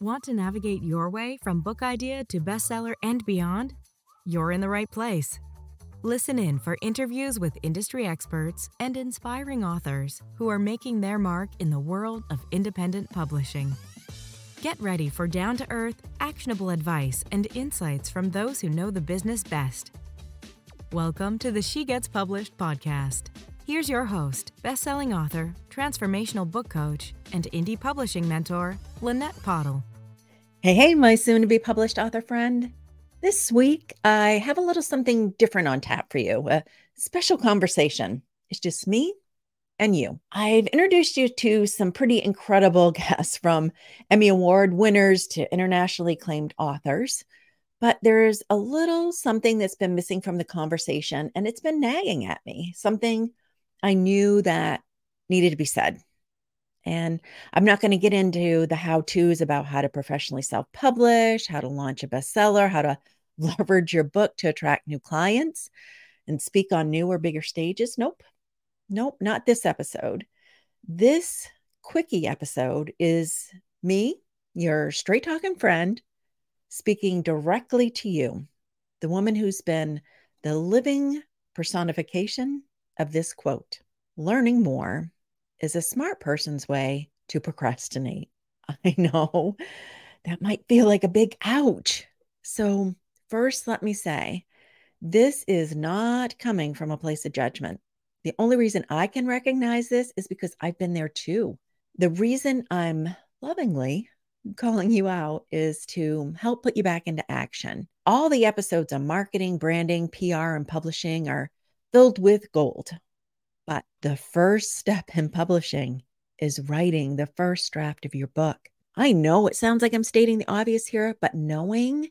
Want to navigate your way from book idea to bestseller and beyond? You're in the right place. Listen in for interviews with industry experts and inspiring authors who are making their mark in the world of independent publishing. Get ready for down to earth, actionable advice and insights from those who know the business best. Welcome to the She Gets Published podcast. Here's your host, best-selling author, transformational book coach, and indie publishing mentor, Lanette Pottle. Hey, hey, my soon to be published author friend. This week, I have a little something different on tap for you a special conversation. It's just me and you. I've introduced you to some pretty incredible guests from Emmy Award winners to internationally acclaimed authors. But there's a little something that's been missing from the conversation, and it's been nagging at me. Something I knew that needed to be said. And I'm not going to get into the how to's about how to professionally self publish, how to launch a bestseller, how to leverage your book to attract new clients and speak on new or bigger stages. Nope. Nope, not this episode. This quickie episode is me, your straight talking friend, speaking directly to you, the woman who's been the living personification of this quote Learning more is a smart person's way to procrastinate. I know that might feel like a big ouch. So, first, let me say this is not coming from a place of judgment. The only reason I can recognize this is because I've been there too. The reason I'm lovingly calling you out is to help put you back into action. All the episodes on marketing, branding, PR, and publishing are filled with gold. But the first step in publishing is writing the first draft of your book. I know it sounds like I'm stating the obvious here, but knowing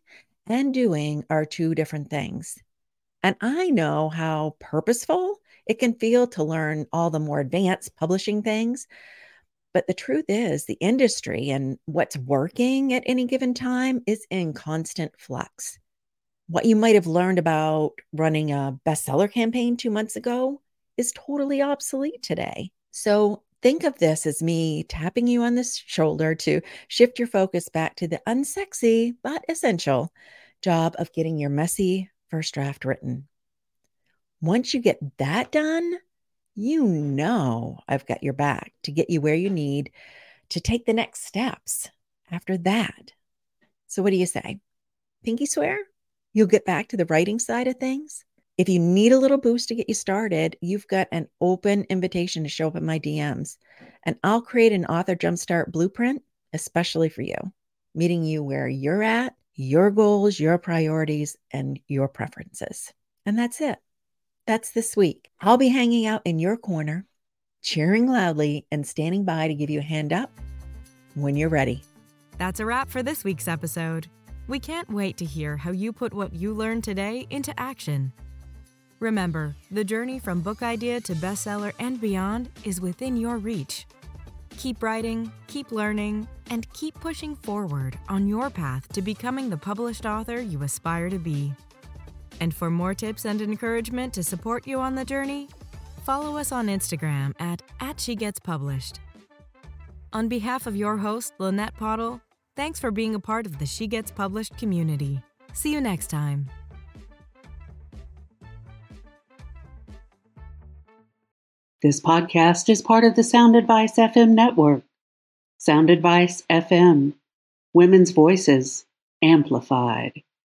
and doing are two different things. And I know how purposeful it can feel to learn all the more advanced publishing things. But the truth is, the industry and what's working at any given time is in constant flux. What you might have learned about running a bestseller campaign two months ago is totally obsolete today. So think of this as me tapping you on the shoulder to shift your focus back to the unsexy but essential job of getting your messy first draft written. Once you get that done, you know I've got your back to get you where you need to take the next steps after that. So, what do you say? Pinky swear? You'll get back to the writing side of things? If you need a little boost to get you started, you've got an open invitation to show up in my DMs, and I'll create an author jumpstart blueprint especially for you, meeting you where you're at, your goals, your priorities, and your preferences. And that's it. That's this week. I'll be hanging out in your corner, cheering loudly, and standing by to give you a hand up when you're ready. That's a wrap for this week's episode. We can't wait to hear how you put what you learned today into action. Remember, the journey from book idea to bestseller and beyond is within your reach. Keep writing, keep learning, and keep pushing forward on your path to becoming the published author you aspire to be. And for more tips and encouragement to support you on the journey, follow us on Instagram at, at. On behalf of your host, Lanette Pottle, thanks for being a part of the She Gets Published community. See you next time. This podcast is part of the Sound Advice FM network. Sound Advice FM, women's voices amplified.